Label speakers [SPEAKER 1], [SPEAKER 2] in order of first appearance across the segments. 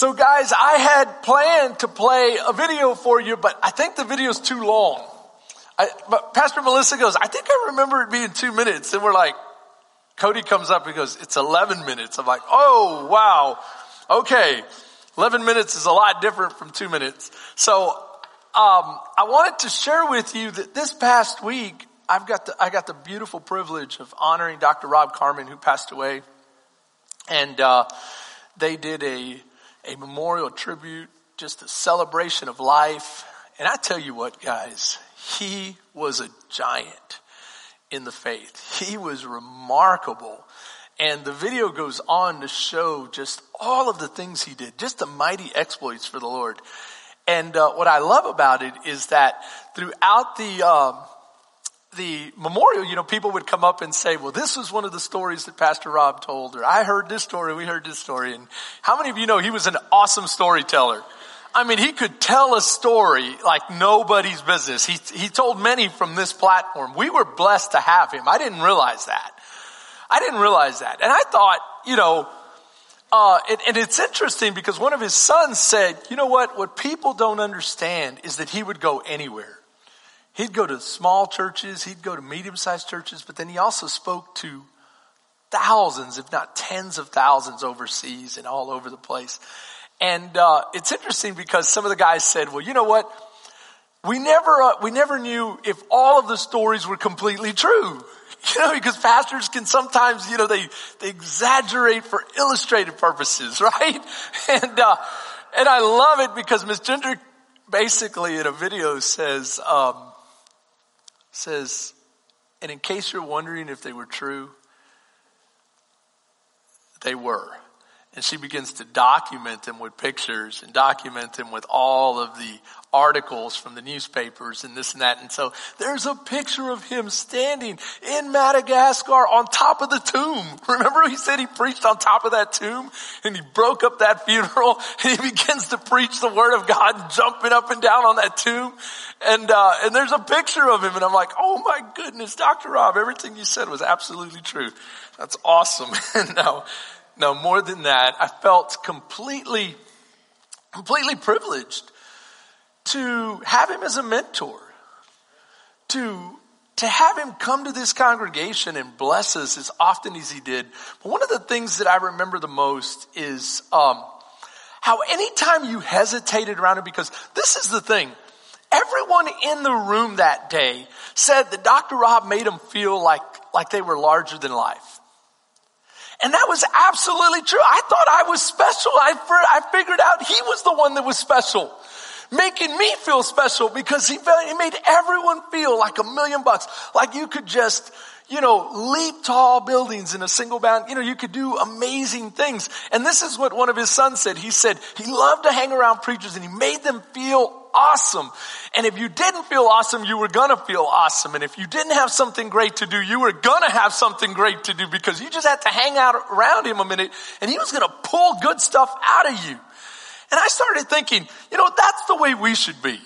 [SPEAKER 1] So guys, I had planned to play a video for you, but I think the video's too long. I, but Pastor Melissa goes, I think I remember it being two minutes. And we're like, Cody comes up and goes, it's 11 minutes. I'm like, oh wow. Okay. 11 minutes is a lot different from two minutes. So, um, I wanted to share with you that this past week, I've got the, I got the beautiful privilege of honoring Dr. Rob Carmen who passed away. And, uh, they did a, a memorial tribute, just a celebration of life. And I tell you what, guys, he was a giant in the faith. He was remarkable. And the video goes on to show just all of the things he did, just the mighty exploits for the Lord. And uh, what I love about it is that throughout the um, the memorial, you know, people would come up and say, well, this was one of the stories that Pastor Rob told, or I heard this story, we heard this story. And how many of you know he was an awesome storyteller? I mean, he could tell a story like nobody's business. He, he told many from this platform. We were blessed to have him. I didn't realize that. I didn't realize that. And I thought, you know, uh, and, and it's interesting because one of his sons said, you know what, what people don't understand is that he would go anywhere. He'd go to small churches, he'd go to medium sized churches, but then he also spoke to thousands, if not tens of thousands overseas and all over the place. And uh, it's interesting because some of the guys said, well, you know what? We never, uh, we never knew if all of the stories were completely true. You know, because pastors can sometimes, you know, they, they exaggerate for illustrative purposes, right? And, uh, and I love it because Miss Ginger basically in a video says, um, says, and in case you're wondering if they were true, they were. And she begins to document them with pictures and document them with all of the articles from the newspapers and this and that. And so there's a picture of him standing in Madagascar on top of the tomb. Remember he said he preached on top of that tomb and he broke up that funeral and he begins to preach the word of God jumping up and down on that tomb. And, uh, and there's a picture of him and I'm like, oh my goodness, Dr. Rob, everything you said was absolutely true. That's awesome. and now, no, more than that, I felt completely, completely privileged to have him as a mentor, to, to have him come to this congregation and bless us as often as he did. But one of the things that I remember the most is, um, how anytime you hesitated around him, because this is the thing, everyone in the room that day said that Dr. Rob made them feel like, like they were larger than life. And that was absolutely true. I thought I was special. I, I figured out he was the one that was special. Making me feel special because he, he made everyone feel like a million bucks. Like you could just, you know, leap tall buildings in a single bound. You know, you could do amazing things. And this is what one of his sons said. He said he loved to hang around preachers and he made them feel awesome. And if you didn't feel awesome, you were gonna feel awesome. And if you didn't have something great to do, you were gonna have something great to do because you just had to hang out around him a minute and he was gonna pull good stuff out of you. And I started thinking, you know, that's the way we should be.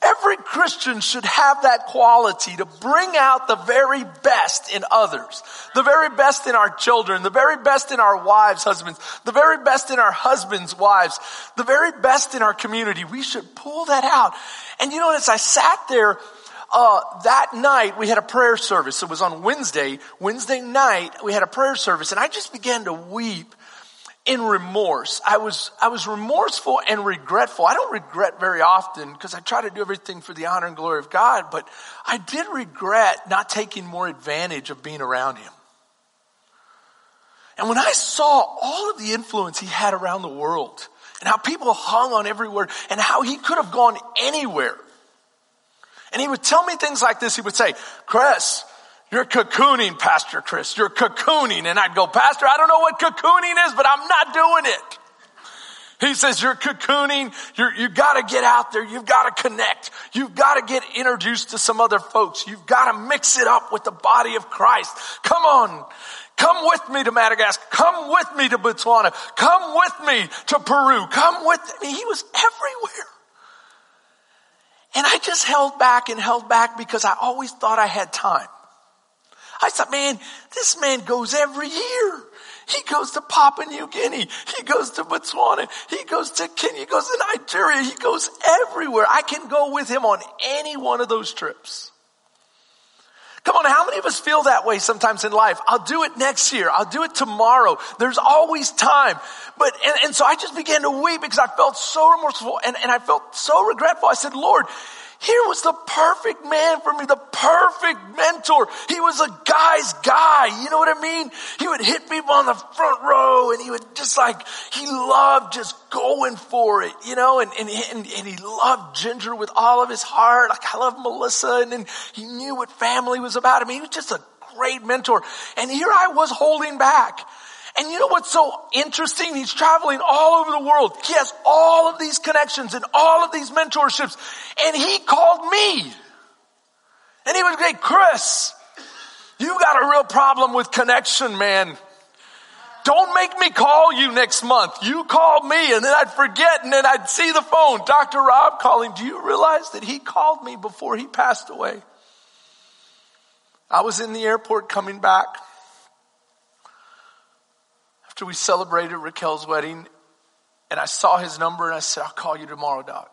[SPEAKER 1] Every Christian should have that quality to bring out the very best in others, the very best in our children, the very best in our wives, husbands, the very best in our husbands' wives, the very best in our community. We should pull that out. And you know, as I sat there, uh, that night we had a prayer service. It was on Wednesday. Wednesday night we had a prayer service and I just began to weep in remorse. I was, I was remorseful and regretful. I don't regret very often because I try to do everything for the honor and glory of God, but I did regret not taking more advantage of being around him. And when I saw all of the influence he had around the world and how people hung on every word and how he could have gone anywhere. And he would tell me things like this. He would say, Chris, you're cocooning, Pastor Chris. You're cocooning. And I'd go, Pastor, I don't know what cocooning is, but I'm not doing it. He says, you're cocooning. You're, you gotta get out there. You've gotta connect. You've gotta get introduced to some other folks. You've gotta mix it up with the body of Christ. Come on. Come with me to Madagascar. Come with me to Botswana. Come with me to Peru. Come with me. He was everywhere. And I just held back and held back because I always thought I had time. I thought, man, this man goes every year. He goes to Papua New Guinea. He goes to Botswana. He goes to Kenya. He goes to Nigeria. He goes everywhere. I can go with him on any one of those trips. Come on, how many of us feel that way sometimes in life? I'll do it next year. I'll do it tomorrow. There's always time. But, and, and so I just began to weep because I felt so remorseful and, and I felt so regretful. I said, Lord, here was the perfect man for me, the perfect mentor. He was a guy's guy. You know what I mean? He would hit people on the front row and he would just like, he loved just going for it, you know, and, and, and, and he loved Ginger with all of his heart. Like I love Melissa and then he knew what family was about. I mean, he was just a great mentor. And here I was holding back. And you know what's so interesting? He's traveling all over the world. He has all of these connections and all of these mentorships. And he called me. And he was say, Chris, you got a real problem with connection, man. Don't make me call you next month. You call me and then I'd forget and then I'd see the phone. Dr. Rob calling. Do you realize that he called me before he passed away? I was in the airport coming back after we celebrated Raquel's wedding, and I saw his number and I said, I'll call you tomorrow, Doc.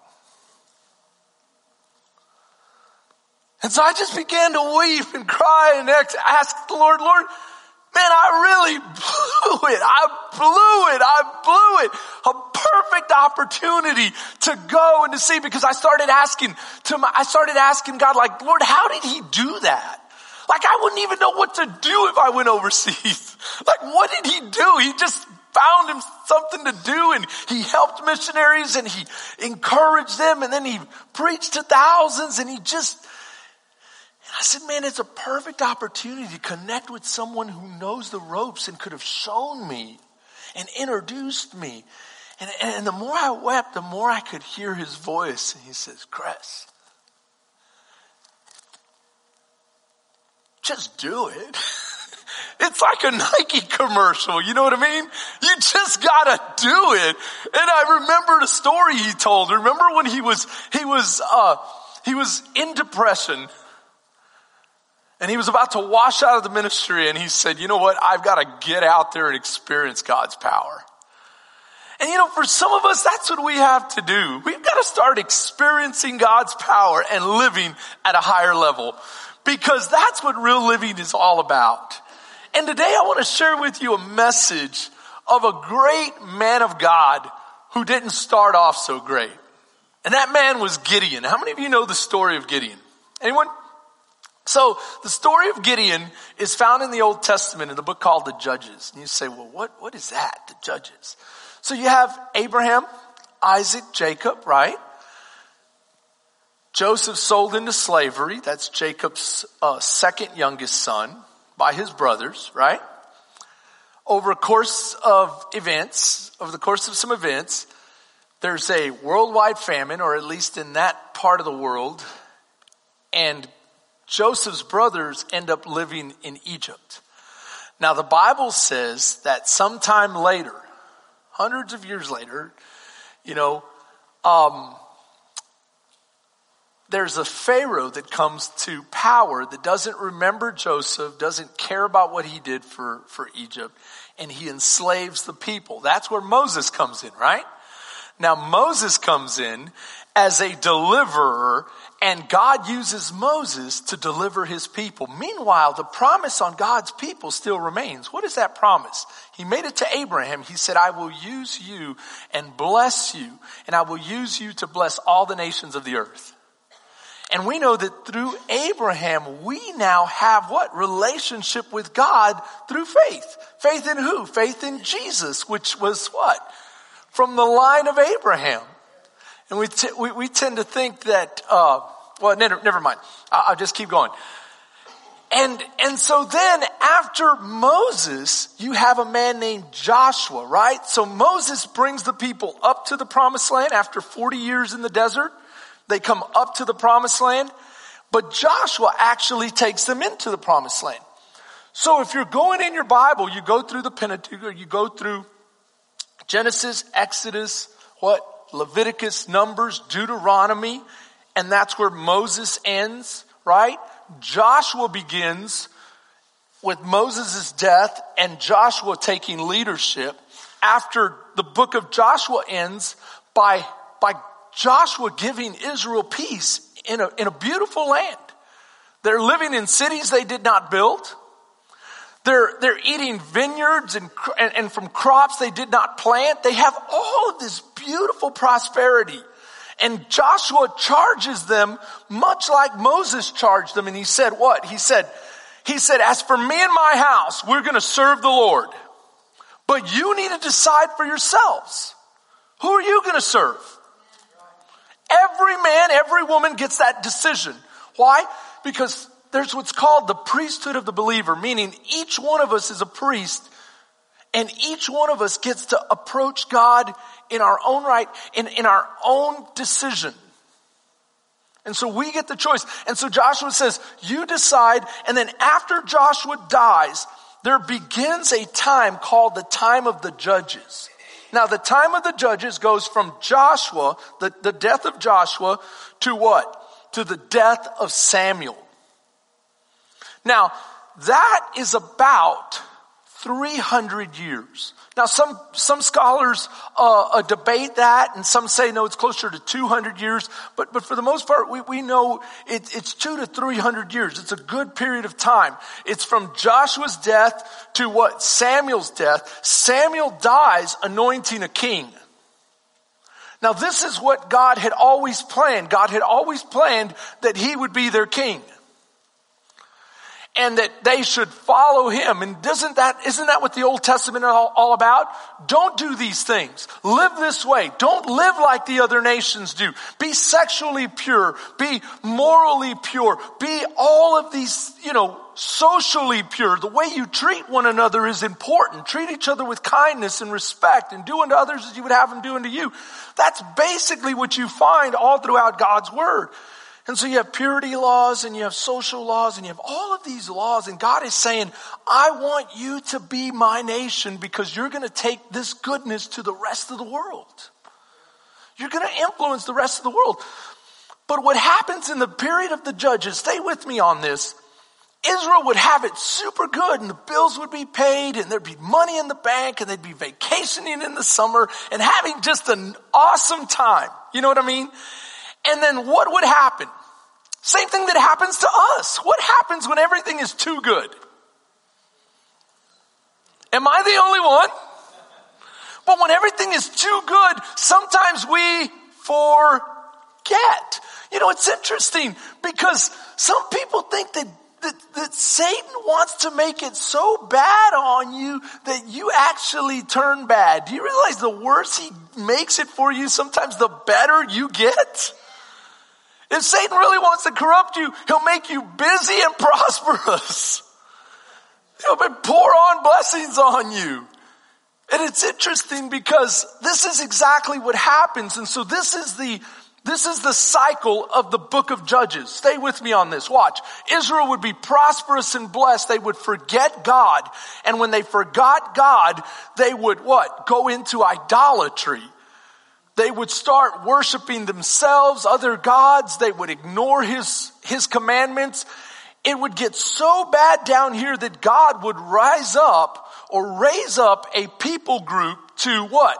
[SPEAKER 1] And so I just began to weep and cry and ask the Lord, Lord, man, I really blew it. I blew it. I blew it. A perfect opportunity to go and to see because I started asking to my, I started asking God like, Lord, how did he do that? Like I wouldn't even know what to do if I went overseas. Like what did he do? He just found him something to do and he helped missionaries and he encouraged them and then he preached to thousands and he just, and I said, man, it's a perfect opportunity to connect with someone who knows the ropes and could have shown me and introduced me. And, and the more I wept, the more I could hear his voice. And he says, Chris, just do it. It's like a Nike commercial. You know what I mean? You just gotta do it. And I remember the story he told. Remember when he was, he was, uh, he was in depression and he was about to wash out of the ministry and he said, you know what? I've got to get out there and experience God's power. And you know, for some of us, that's what we have to do. We've got to start experiencing God's power and living at a higher level because that's what real living is all about. And today I want to share with you a message of a great man of God who didn't start off so great. And that man was Gideon. How many of you know the story of Gideon? Anyone? So the story of Gideon is found in the Old Testament in the book called the Judges. And you say, well, what, what is that? The Judges. So you have Abraham, Isaac, Jacob, right? Joseph sold into slavery. That's Jacob's uh, second youngest son by his brothers, right? Over a course of events, over the course of some events, there's a worldwide famine, or at least in that part of the world, and Joseph's brothers end up living in Egypt. Now the Bible says that sometime later, hundreds of years later, you know, um, there's a Pharaoh that comes to power that doesn't remember Joseph, doesn't care about what he did for, for Egypt, and he enslaves the people. That's where Moses comes in, right? Now Moses comes in as a deliverer and God uses Moses to deliver his people. Meanwhile, the promise on God's people still remains. What is that promise? He made it to Abraham. He said, I will use you and bless you and I will use you to bless all the nations of the earth. And we know that through Abraham, we now have what? Relationship with God through faith. Faith in who? Faith in Jesus, which was what? From the line of Abraham. And we, t- we, we, tend to think that, uh, well, never, never mind. I'll, I'll just keep going. And, and so then after Moses, you have a man named Joshua, right? So Moses brings the people up to the promised land after 40 years in the desert. They come up to the promised land, but Joshua actually takes them into the promised land. So if you're going in your Bible, you go through the Pentateuch, or you go through Genesis, Exodus, what? Leviticus, Numbers, Deuteronomy, and that's where Moses ends, right? Joshua begins with Moses' death and Joshua taking leadership, after the book of Joshua ends by, by Joshua giving Israel peace in a, in a beautiful land. They're living in cities they did not build. They're, they're eating vineyards and, and, and from crops they did not plant. They have all of this beautiful prosperity. And Joshua charges them much like Moses charged them. And he said what? He said, he said, as for me and my house, we're going to serve the Lord. But you need to decide for yourselves. Who are you going to serve? Every man, every woman gets that decision. Why? Because there's what's called the priesthood of the believer, meaning each one of us is a priest and each one of us gets to approach God in our own right, in, in our own decision. And so we get the choice. And so Joshua says, you decide, and then after Joshua dies, there begins a time called the time of the judges. Now the time of the judges goes from Joshua, the, the death of Joshua, to what? To the death of Samuel. Now, that is about 300 years. Now, some, some scholars uh, uh, debate that, and some say no, it's closer to 200 years. But, but for the most part, we, we know it, it's two to 300 years. It's a good period of time. It's from Joshua's death to what? Samuel's death. Samuel dies anointing a king. Now, this is what God had always planned. God had always planned that he would be their king and that they should follow him. And doesn't that, isn't that what the Old Testament is all, all, about? Don't do these things. Live this way. Don't live like the other nations do. Be sexually pure. Be morally pure. Be all of these, you know, socially pure. The way you treat one another is important. Treat each other with kindness and respect and do unto others as you would have them do unto you. That's basically what you find all throughout God's Word. And so you have purity laws and you have social laws and you have all of these laws and God is saying, I want you to be my nation because you're going to take this goodness to the rest of the world. You're going to influence the rest of the world. But what happens in the period of the judges, stay with me on this. Israel would have it super good and the bills would be paid and there'd be money in the bank and they'd be vacationing in the summer and having just an awesome time. You know what I mean? And then what would happen? Same thing that happens to us. What happens when everything is too good? Am I the only one? But when everything is too good, sometimes we forget. You know, it's interesting because some people think that, that, that, Satan wants to make it so bad on you that you actually turn bad. Do you realize the worse he makes it for you, sometimes the better you get? If Satan really wants to corrupt you, he'll make you busy and prosperous. He'll pour on blessings on you. And it's interesting because this is exactly what happens. And so this is the, this is the cycle of the book of Judges. Stay with me on this. Watch. Israel would be prosperous and blessed. They would forget God. And when they forgot God, they would what? Go into idolatry. They would start worshiping themselves, other gods. They would ignore his, his commandments. It would get so bad down here that God would rise up or raise up a people group to what?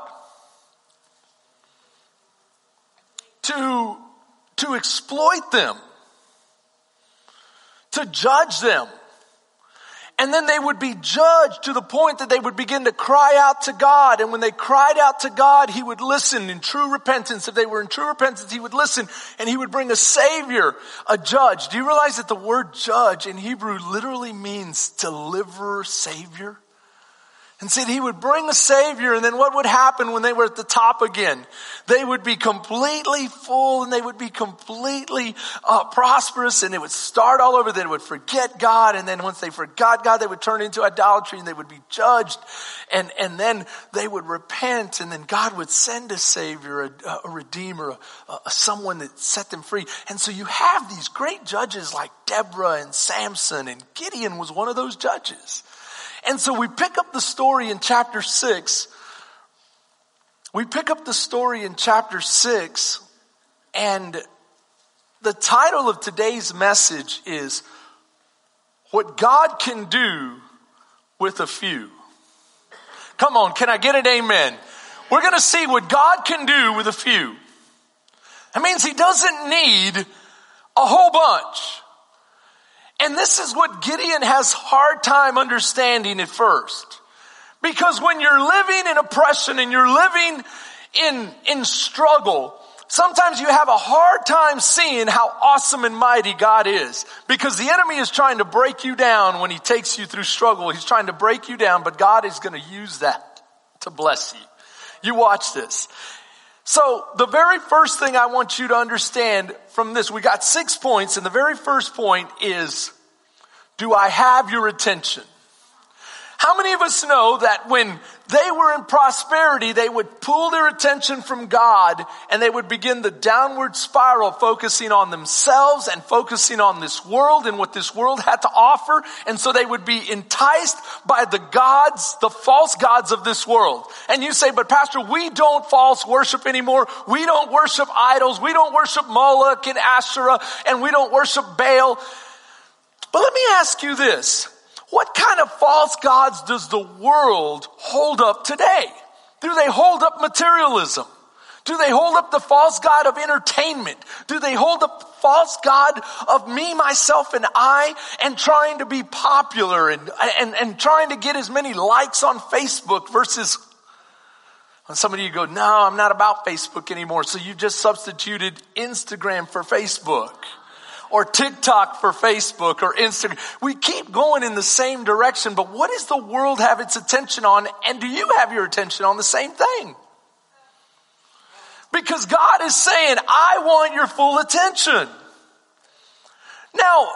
[SPEAKER 1] To, to exploit them. To judge them and then they would be judged to the point that they would begin to cry out to God. And when they cried out to God, He would listen in true repentance. If they were in true repentance, He would listen and He would bring a savior, a judge. Do you realize that the word judge in Hebrew literally means deliverer, savior? And said he would bring a savior and then what would happen when they were at the top again? They would be completely full and they would be completely uh, prosperous and they would start all over. They would forget God and then once they forgot God, they would turn into idolatry and they would be judged and, and then they would repent and then God would send a savior, a, a redeemer, a, a, someone that set them free. And so you have these great judges like Deborah and Samson and Gideon was one of those judges. And so we pick up the story in chapter six. We pick up the story in chapter six and the title of today's message is what God can do with a few. Come on, can I get an amen? We're going to see what God can do with a few. That means he doesn't need a whole bunch. And this is what Gideon has hard time understanding at first. Because when you're living in oppression and you're living in, in struggle, sometimes you have a hard time seeing how awesome and mighty God is. Because the enemy is trying to break you down when he takes you through struggle. He's trying to break you down, but God is going to use that to bless you. You watch this. So the very first thing I want you to understand from this, we got six points and the very first point is, do I have your attention? How many of us know that when they were in prosperity, they would pull their attention from God and they would begin the downward spiral focusing on themselves and focusing on this world and what this world had to offer. And so they would be enticed by the gods, the false gods of this world. And you say, but pastor, we don't false worship anymore. We don't worship idols. We don't worship Moloch and Asherah and we don't worship Baal. But let me ask you this. What kind of false gods does the world hold up today? Do they hold up materialism? Do they hold up the false God of entertainment? Do they hold up the false God of me, myself, and I and trying to be popular and, and, and trying to get as many likes on Facebook versus when some of you go, no, I'm not about Facebook anymore. So you just substituted Instagram for Facebook or TikTok for Facebook or Instagram. We keep going in the same direction, but what does the world have its attention on? And do you have your attention on the same thing? Because God is saying, I want your full attention. Now,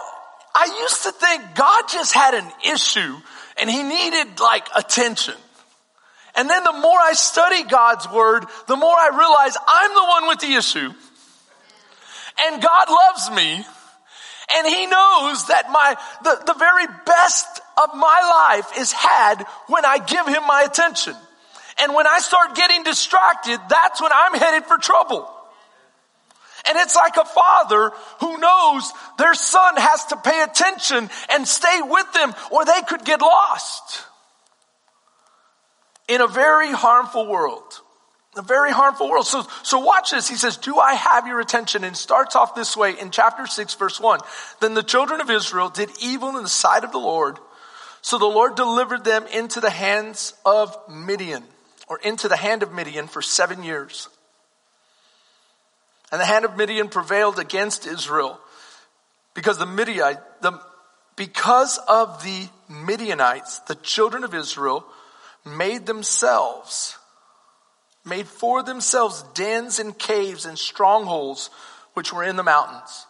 [SPEAKER 1] I used to think God just had an issue and he needed like attention. And then the more I study God's word, the more I realize I'm the one with the issue. And God loves me and he knows that my, the, the very best of my life is had when I give him my attention. And when I start getting distracted, that's when I'm headed for trouble. And it's like a father who knows their son has to pay attention and stay with them or they could get lost in a very harmful world. A very harmful world. So, so watch this. He says, do I have your attention? And starts off this way in chapter 6 verse 1. Then the children of Israel did evil in the sight of the Lord. So the Lord delivered them into the hands of Midian or into the hand of Midian for seven years. And the hand of Midian prevailed against Israel because the Midianite, the, because of the Midianites, the children of Israel made themselves made for themselves dens and caves and strongholds which were in the mountains.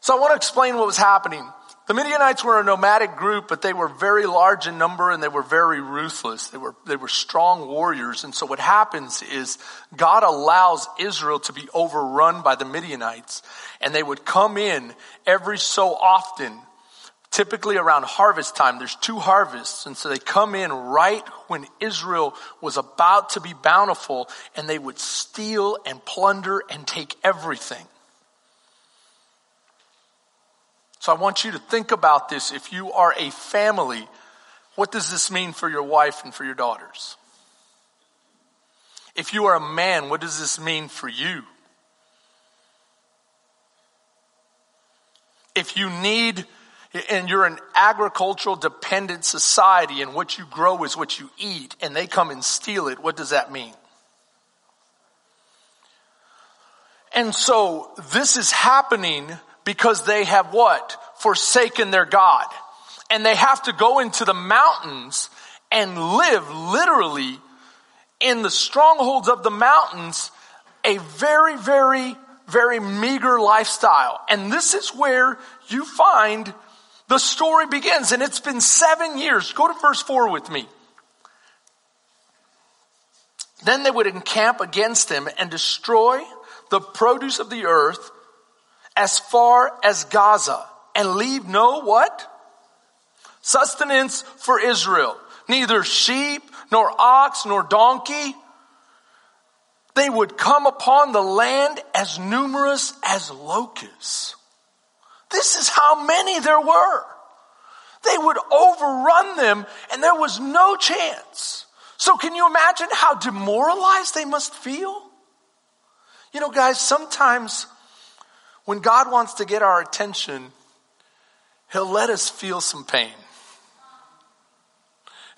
[SPEAKER 1] So I want to explain what was happening. The Midianites were a nomadic group, but they were very large in number and they were very ruthless. They were, they were strong warriors. And so what happens is God allows Israel to be overrun by the Midianites and they would come in every so often typically around harvest time. There's two harvests. And so they come in right when Israel was about to be bountiful and they would steal and plunder and take everything. So I want you to think about this. If you are a family, what does this mean for your wife and for your daughters? If you are a man, what does this mean for you? If you need and you're an agricultural dependent society and what you grow is what you eat and they come and steal it, what does that mean? And so this is happening because they have what? Forsaken their God. And they have to go into the mountains and live literally in the strongholds of the mountains a very, very, very meager lifestyle. And this is where you find the story begins and it's been seven years. Go to verse four with me. Then they would encamp against him and destroy the produce of the earth as far as Gaza and leave no what? Sustenance for Israel. Neither sheep, nor ox, nor donkey. They would come upon the land as numerous as locusts. This is how many there were. they would overrun them and there was no chance. So can you imagine how demoralized they must feel? You know, guys, sometimes when God wants to get our attention, He'll let us feel some pain.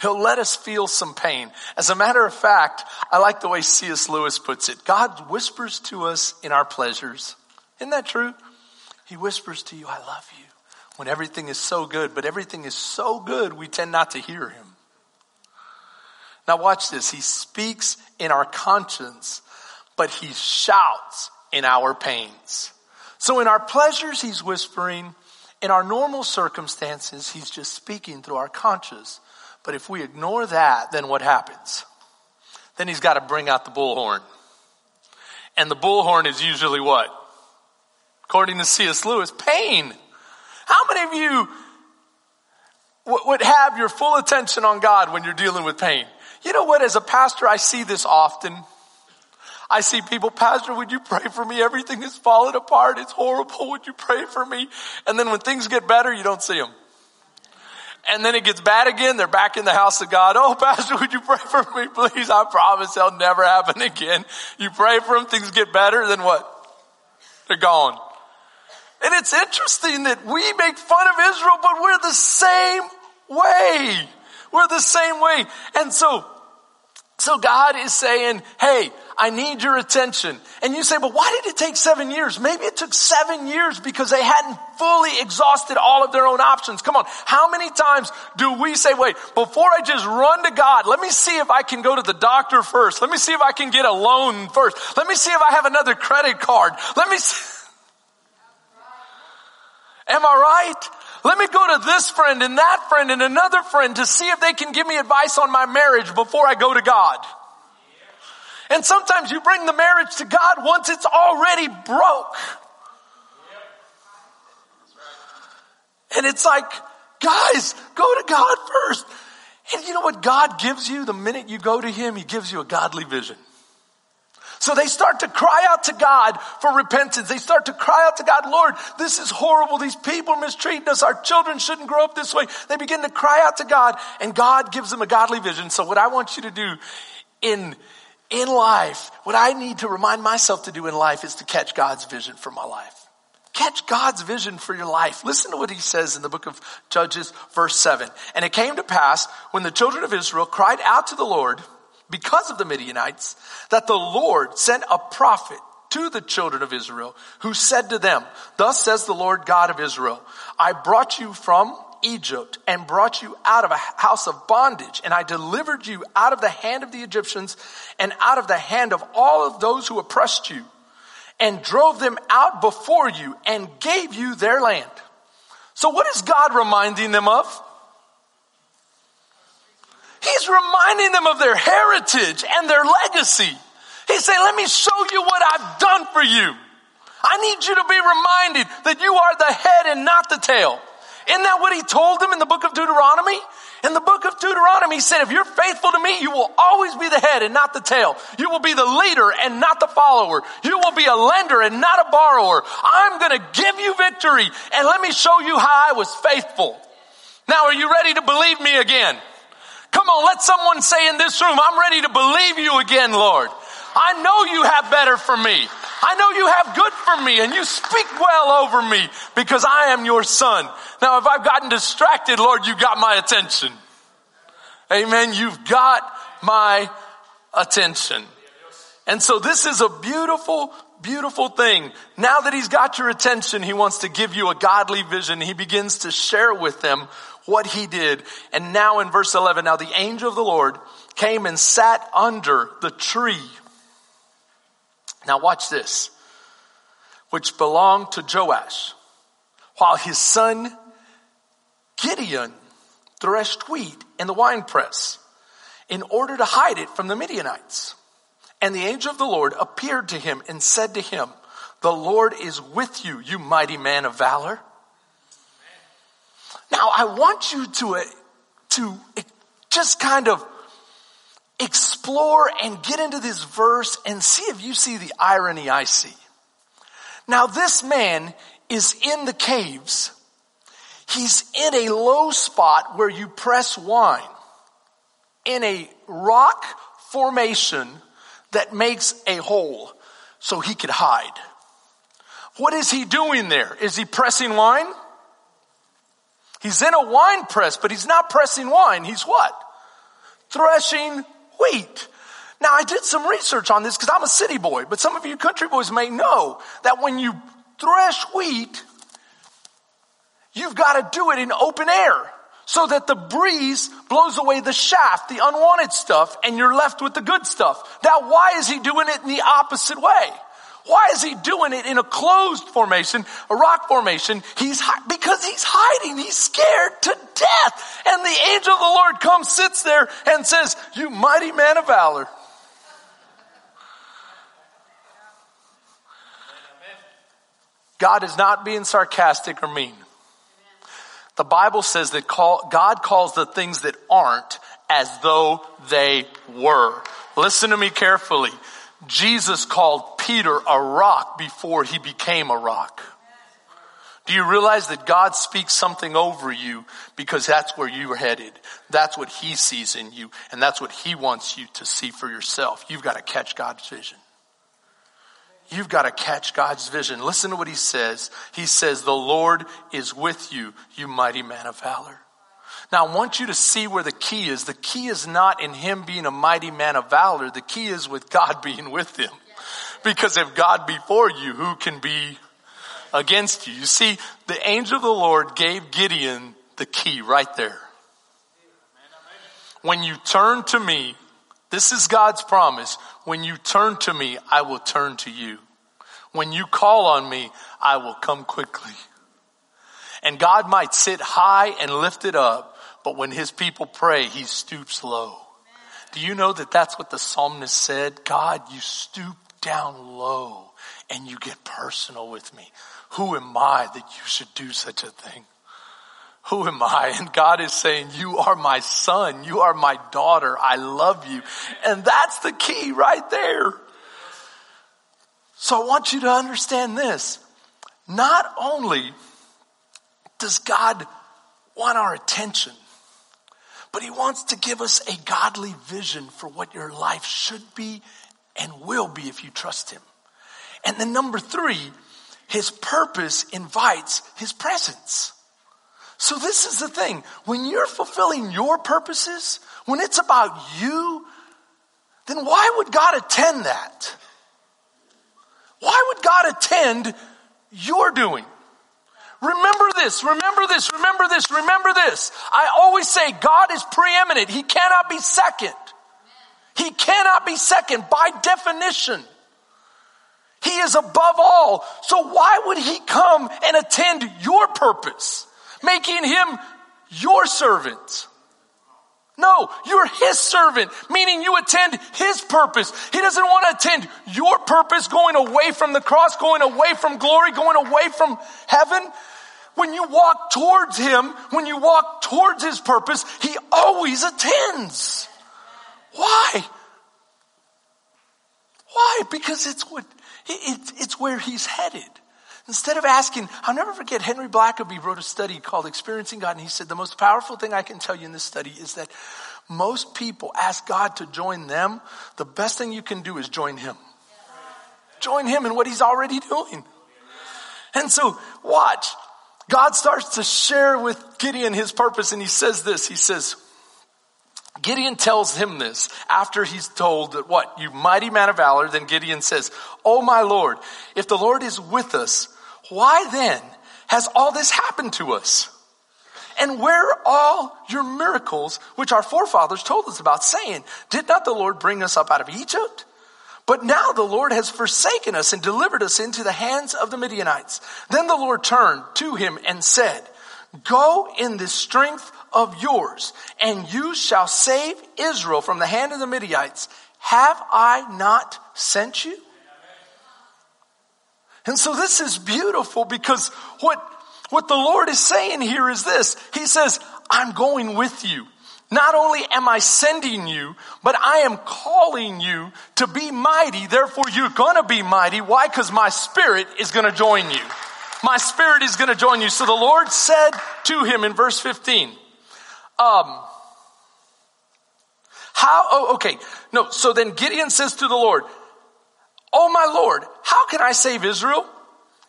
[SPEAKER 1] He'll let us feel some pain. As a matter of fact, I like the way C.S. Lewis puts it. God whispers to us in our pleasures. Isn't that true? He whispers to you, I love you, when everything is so good, but everything is so good, we tend not to hear him. Now watch this. He speaks in our conscience, but he shouts in our pains. So in our pleasures, he's whispering. In our normal circumstances, he's just speaking through our conscience. But if we ignore that, then what happens? Then he's got to bring out the bullhorn. And the bullhorn is usually what? According to C.S. Lewis, pain. How many of you would have your full attention on God when you're dealing with pain? You know what? As a pastor, I see this often. I see people, Pastor, would you pray for me? Everything is falling apart. It's horrible. Would you pray for me? And then when things get better, you don't see them. And then it gets bad again. They're back in the house of God. Oh, Pastor, would you pray for me, please? I promise it'll never happen again. You pray for them, things get better, then what? They're gone. And it's interesting that we make fun of Israel, but we're the same way. We're the same way. And so, so God is saying, hey, I need your attention. And you say, but why did it take seven years? Maybe it took seven years because they hadn't fully exhausted all of their own options. Come on. How many times do we say, wait, before I just run to God, let me see if I can go to the doctor first. Let me see if I can get a loan first. Let me see if I have another credit card. Let me see. Am I right? Let me go to this friend and that friend and another friend to see if they can give me advice on my marriage before I go to God. And sometimes you bring the marriage to God once it's already broke. And it's like, guys, go to God first. And you know what God gives you the minute you go to Him? He gives you a godly vision. So they start to cry out to God for repentance. They start to cry out to God, Lord, this is horrible. These people are mistreating us. Our children shouldn't grow up this way. They begin to cry out to God and God gives them a godly vision. So what I want you to do in, in life, what I need to remind myself to do in life is to catch God's vision for my life. Catch God's vision for your life. Listen to what he says in the book of Judges, verse 7. And it came to pass when the children of Israel cried out to the Lord, because of the Midianites that the Lord sent a prophet to the children of Israel who said to them, thus says the Lord God of Israel, I brought you from Egypt and brought you out of a house of bondage and I delivered you out of the hand of the Egyptians and out of the hand of all of those who oppressed you and drove them out before you and gave you their land. So what is God reminding them of? He's reminding them of their heritage and their legacy. He's saying, let me show you what I've done for you. I need you to be reminded that you are the head and not the tail. Isn't that what he told them in the book of Deuteronomy? In the book of Deuteronomy, he said, if you're faithful to me, you will always be the head and not the tail. You will be the leader and not the follower. You will be a lender and not a borrower. I'm going to give you victory and let me show you how I was faithful. Now, are you ready to believe me again? Come on, let someone say in this room, I'm ready to believe you again, Lord. I know you have better for me. I know you have good for me and you speak well over me because I am your son. Now, if I've gotten distracted, Lord, you got my attention. Amen. You've got my attention. And so this is a beautiful, beautiful thing. Now that he's got your attention, he wants to give you a godly vision. He begins to share with them what he did. And now in verse 11, now the angel of the Lord came and sat under the tree. Now watch this, which belonged to Joash, while his son Gideon threshed wheat in the winepress in order to hide it from the Midianites. And the angel of the Lord appeared to him and said to him, the Lord is with you, you mighty man of valor. Now I want you to, uh, to just kind of explore and get into this verse and see if you see the irony I see. Now this man is in the caves. He's in a low spot where you press wine in a rock formation that makes a hole so he could hide. What is he doing there? Is he pressing wine? He's in a wine press, but he's not pressing wine. He's what? Threshing wheat. Now I did some research on this because I'm a city boy, but some of you country boys may know that when you thresh wheat, you've got to do it in open air so that the breeze blows away the shaft, the unwanted stuff, and you're left with the good stuff. Now why is he doing it in the opposite way? Why is he doing it in a closed formation, a rock formation? He's, because he's hiding. He's scared to death. And the angel of the Lord comes, sits there and says, you mighty man of valor. God is not being sarcastic or mean. The Bible says that call, God calls the things that aren't as though they were. Listen to me carefully. Jesus called Peter a rock before he became a rock. Do you realize that God speaks something over you because that's where you are headed? That's what he sees in you and that's what he wants you to see for yourself. You've got to catch God's vision. You've got to catch God's vision. Listen to what he says. He says, the Lord is with you, you mighty man of valor. Now I want you to see where the key is. The key is not in him being a mighty man of valor. The key is with God being with him. Because if God be for you, who can be against you? You see, the angel of the Lord gave Gideon the key right there. When you turn to me, this is God's promise. When you turn to me, I will turn to you. When you call on me, I will come quickly. And God might sit high and lifted up, but when his people pray, he stoops low. Do you know that that's what the psalmist said? God, you stoop down low and you get personal with me. Who am I that you should do such a thing? Who am I? And God is saying, you are my son. You are my daughter. I love you. And that's the key right there. So I want you to understand this. Not only does God want our attention, but he wants to give us a godly vision for what your life should be and will be if you trust him. And then number three, his purpose invites his presence. So this is the thing. When you're fulfilling your purposes, when it's about you, then why would God attend that? Why would God attend your doing? Remember this, remember this, remember this, remember this. I always say God is preeminent. He cannot be second. He cannot be second by definition. He is above all. So why would he come and attend your purpose? Making him your servant. No, you're his servant, meaning you attend his purpose. He doesn't want to attend your purpose going away from the cross, going away from glory, going away from heaven. When you walk towards him, when you walk towards his purpose, he always attends. Why? Why? Because it's what, it's where he's headed. Instead of asking, I'll never forget, Henry Blackaby wrote a study called Experiencing God, and he said, the most powerful thing I can tell you in this study is that most people ask God to join them. The best thing you can do is join Him. Join Him in what He's already doing. And so, watch. God starts to share with Gideon his purpose, and he says this. He says, Gideon tells him this after he's told that what, you mighty man of valor, then Gideon says, Oh my Lord, if the Lord is with us, why then has all this happened to us? And where are all your miracles, which our forefathers told us about, saying, Did not the Lord bring us up out of Egypt? But now the Lord has forsaken us and delivered us into the hands of the Midianites. Then the Lord turned to him and said, Go in the strength of yours, and you shall save Israel from the hand of the Midianites. Have I not sent you? And so this is beautiful because what, what the Lord is saying here is this. He says, I'm going with you. Not only am I sending you, but I am calling you to be mighty. Therefore you're gonna be mighty. Why? Cause my spirit is gonna join you. My spirit is going to join you. So the Lord said to him in verse 15, um, how, oh, okay. No, so then Gideon says to the Lord, Oh my Lord, how can I save Israel?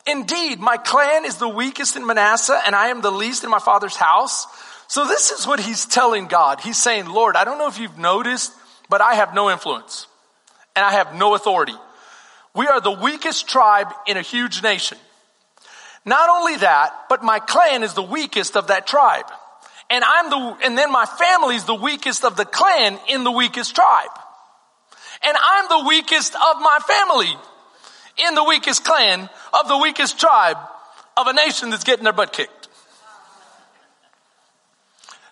[SPEAKER 1] Indeed, my clan is the weakest in Manasseh and I am the least in my father's house. So this is what he's telling God. He's saying, Lord, I don't know if you've noticed, but I have no influence and I have no authority. We are the weakest tribe in a huge nation. Not only that, but my clan is the weakest of that tribe. And I'm the, and then my family is the weakest of the clan in the weakest tribe. And I'm the weakest of my family in the weakest clan of the weakest tribe of a nation that's getting their butt kicked.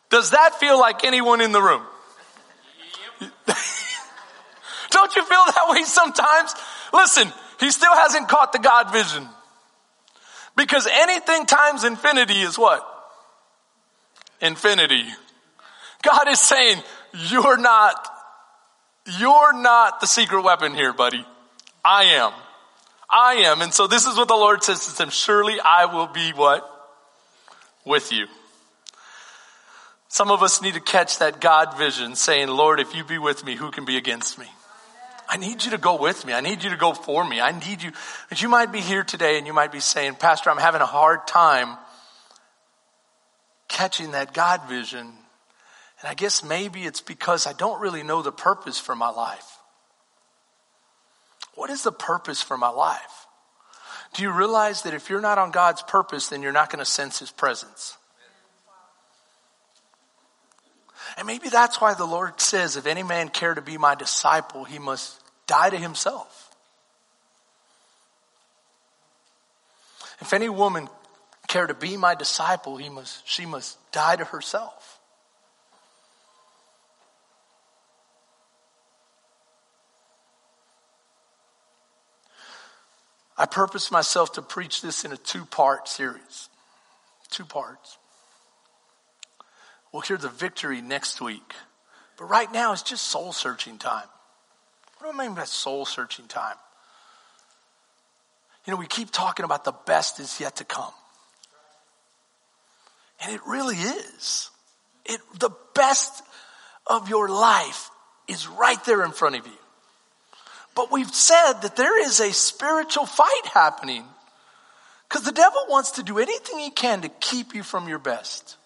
[SPEAKER 1] Does that feel like anyone in the room? Don't you feel that way sometimes? Listen, he still hasn't caught the God vision. Because anything times infinity is what? Infinity. God is saying, you're not, you're not the secret weapon here, buddy. I am. I am. And so this is what the Lord says to them. Surely I will be what? With you. Some of us need to catch that God vision saying, Lord, if you be with me, who can be against me? I need you to go with me. I need you to go for me. I need you. But you might be here today and you might be saying, Pastor, I'm having a hard time catching that God vision. And I guess maybe it's because I don't really know the purpose for my life. What is the purpose for my life? Do you realize that if you're not on God's purpose, then you're not going to sense His presence? And maybe that's why the Lord says, if any man care to be my disciple, he must die to himself. If any woman care to be my disciple, he must, she must die to herself. I purpose myself to preach this in a two part series. Two parts. We'll hear the victory next week. But right now, it's just soul searching time. What do I mean by soul searching time? You know, we keep talking about the best is yet to come. And it really is. It, the best of your life is right there in front of you. But we've said that there is a spiritual fight happening because the devil wants to do anything he can to keep you from your best.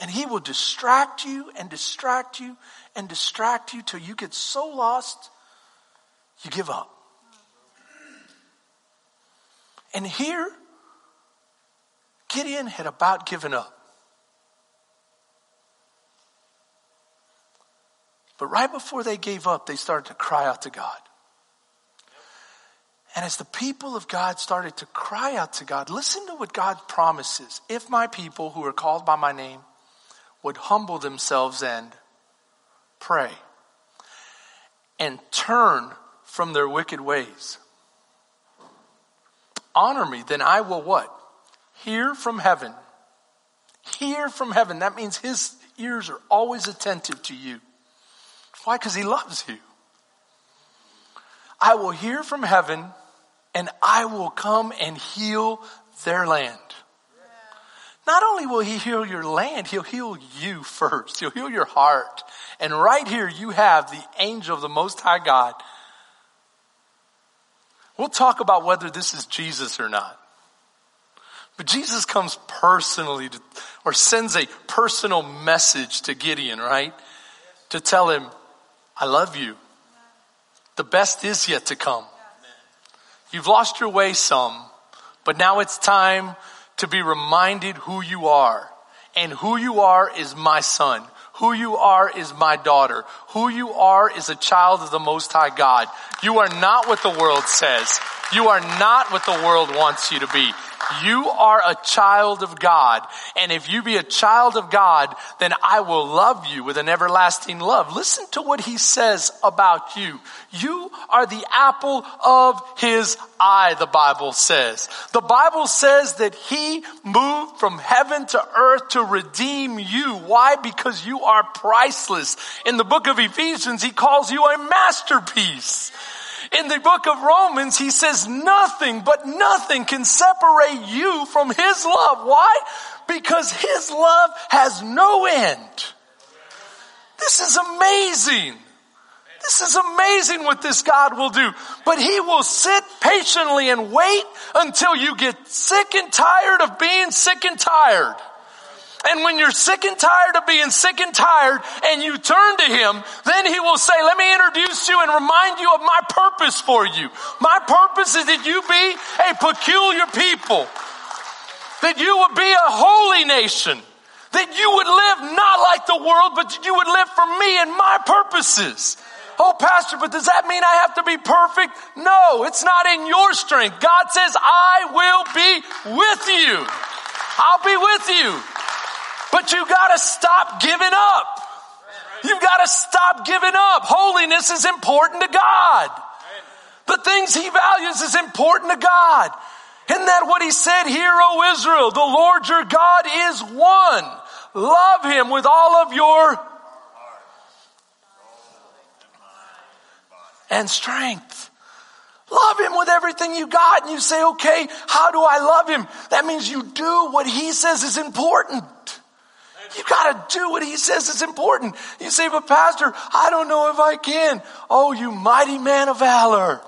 [SPEAKER 1] And he will distract you and distract you and distract you till you get so lost, you give up. And here, Gideon had about given up. But right before they gave up, they started to cry out to God. And as the people of God started to cry out to God, listen to what God promises. If my people who are called by my name would humble themselves and pray and turn from their wicked ways. Honor me, then I will what? Hear from heaven. Hear from heaven. That means his ears are always attentive to you. Why? Because he loves you. I will hear from heaven and I will come and heal their land. Not only will he heal your land, he'll heal you first. He'll heal your heart. And right here you have the angel of the Most High God. We'll talk about whether this is Jesus or not. But Jesus comes personally to, or sends a personal message to Gideon, right? To tell him, I love you. The best is yet to come. You've lost your way some, but now it's time to be reminded who you are. And who you are is my son. Who you are is my daughter. Who you are is a child of the Most High God. You are not what the world says. You are not what the world wants you to be. You are a child of God. And if you be a child of God, then I will love you with an everlasting love. Listen to what he says about you. You are the apple of his eye, the Bible says. The Bible says that he moved from heaven to earth to redeem you. Why? Because you are priceless. In the book of Ephesians, he calls you a masterpiece. In the book of Romans, he says nothing but nothing can separate you from his love. Why? Because his love has no end. This is amazing. This is amazing what this God will do. But He will sit patiently and wait until you get sick and tired of being sick and tired. And when you're sick and tired of being sick and tired and you turn to Him, then He will say, let me introduce you and remind you of my purpose for you. My purpose is that you be a peculiar people. That you would be a holy nation. That you would live not like the world, but that you would live for me and my purposes. Oh, pastor, but does that mean I have to be perfect? No, it's not in your strength. God says, I will be with you. I'll be with you. But you gotta stop giving up. You've gotta stop giving up. Holiness is important to God. The things He values is important to God. Isn't that what He said here, O Israel? The Lord your God is one. Love Him with all of your heart and strength. Love him with everything you got. And you say, okay, how do I love him? That means you do what he says is important. You gotta do what he says is important. You say, but pastor, I don't know if I can. Oh, you mighty man of valor.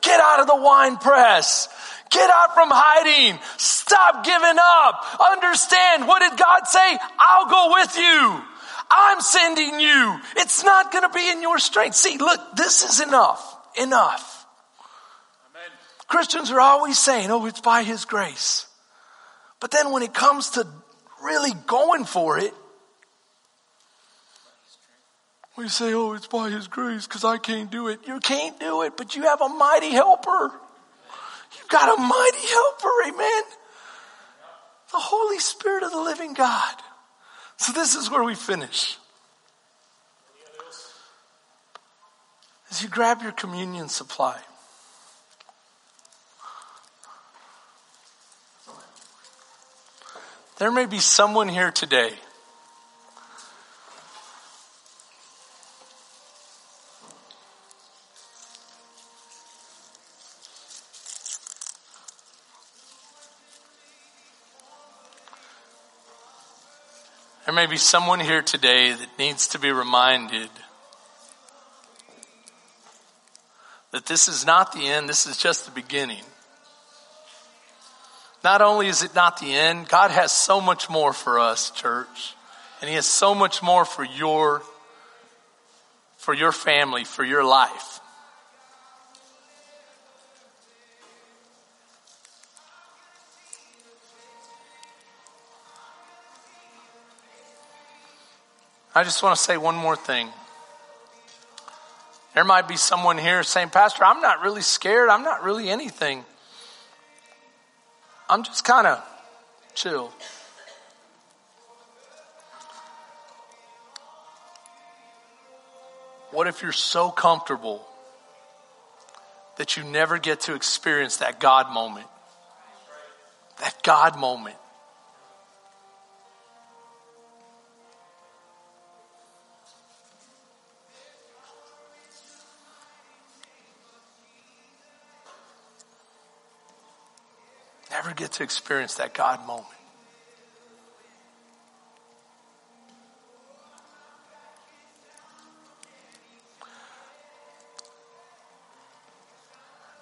[SPEAKER 1] Get out of the wine press. Get out from hiding. Stop giving up. Understand what did God say? I'll go with you. I'm sending you. It's not going to be in your strength. See, look, this is enough. Enough. Amen. Christians are always saying, oh, it's by His grace. But then when it comes to really going for it, we say, oh, it's by His grace because I can't do it. You can't do it, but you have a mighty helper. You've got a mighty helper, amen. The Holy Spirit of the living God. So this is where we finish. As you grab your communion supply, there may be someone here today There may be someone here today that needs to be reminded that this is not the end, this is just the beginning. Not only is it not the end, God has so much more for us, church. And He has so much more for your, for your family, for your life. I just want to say one more thing. There might be someone here saying, Pastor, I'm not really scared. I'm not really anything. I'm just kind of chill. What if you're so comfortable that you never get to experience that God moment? That God moment. Never get to experience that God moment.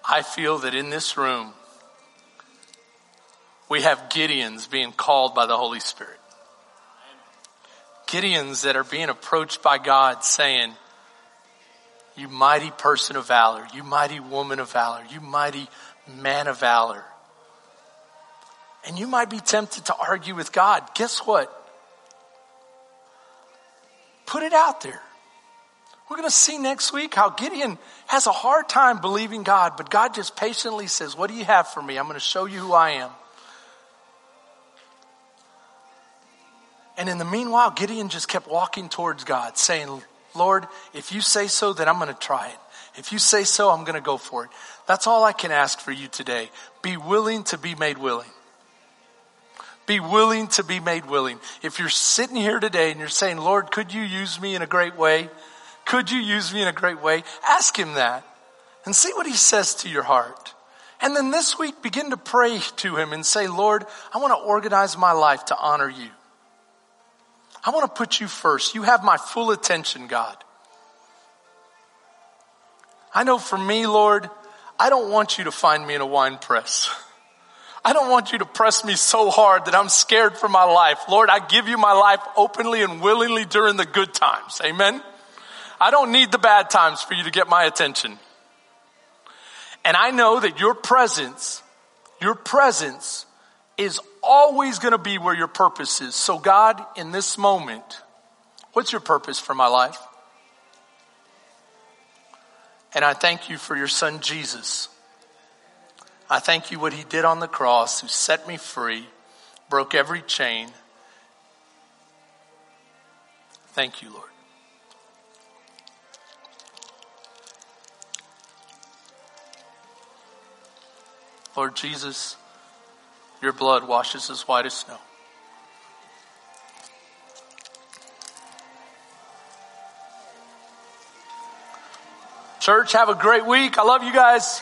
[SPEAKER 1] I feel that in this room, we have Gideons being called by the Holy Spirit. Gideons that are being approached by God saying, you mighty person of valor, you mighty woman of valor, you mighty man of valor. And you might be tempted to argue with God. Guess what? Put it out there. We're going to see next week how Gideon has a hard time believing God, but God just patiently says, What do you have for me? I'm going to show you who I am. And in the meanwhile, Gideon just kept walking towards God, saying, Lord, if you say so, then I'm going to try it. If you say so, I'm going to go for it. That's all I can ask for you today. Be willing to be made willing. Be willing to be made willing. If you're sitting here today and you're saying, Lord, could you use me in a great way? Could you use me in a great way? Ask him that. and see what he says to your heart. And then this week, begin to pray to him and say, Lord, I want to organize my life to honor you. I want to put you first. You have my full attention, God. I know for me, Lord, I don't want you to find me in a wine press. I don't want you to press me so hard that I'm scared for my life. Lord, I give you my life openly and willingly during the good times. Amen. I don't need the bad times for you to get my attention. And I know that your presence, your presence is always going to be where your purpose is. So God, in this moment, what's your purpose for my life? And I thank you for your son Jesus. I thank you what he did on the cross, who set me free, broke every chain. Thank you, Lord. Lord Jesus, your blood washes as white as snow. Church, have a great week. I love you guys.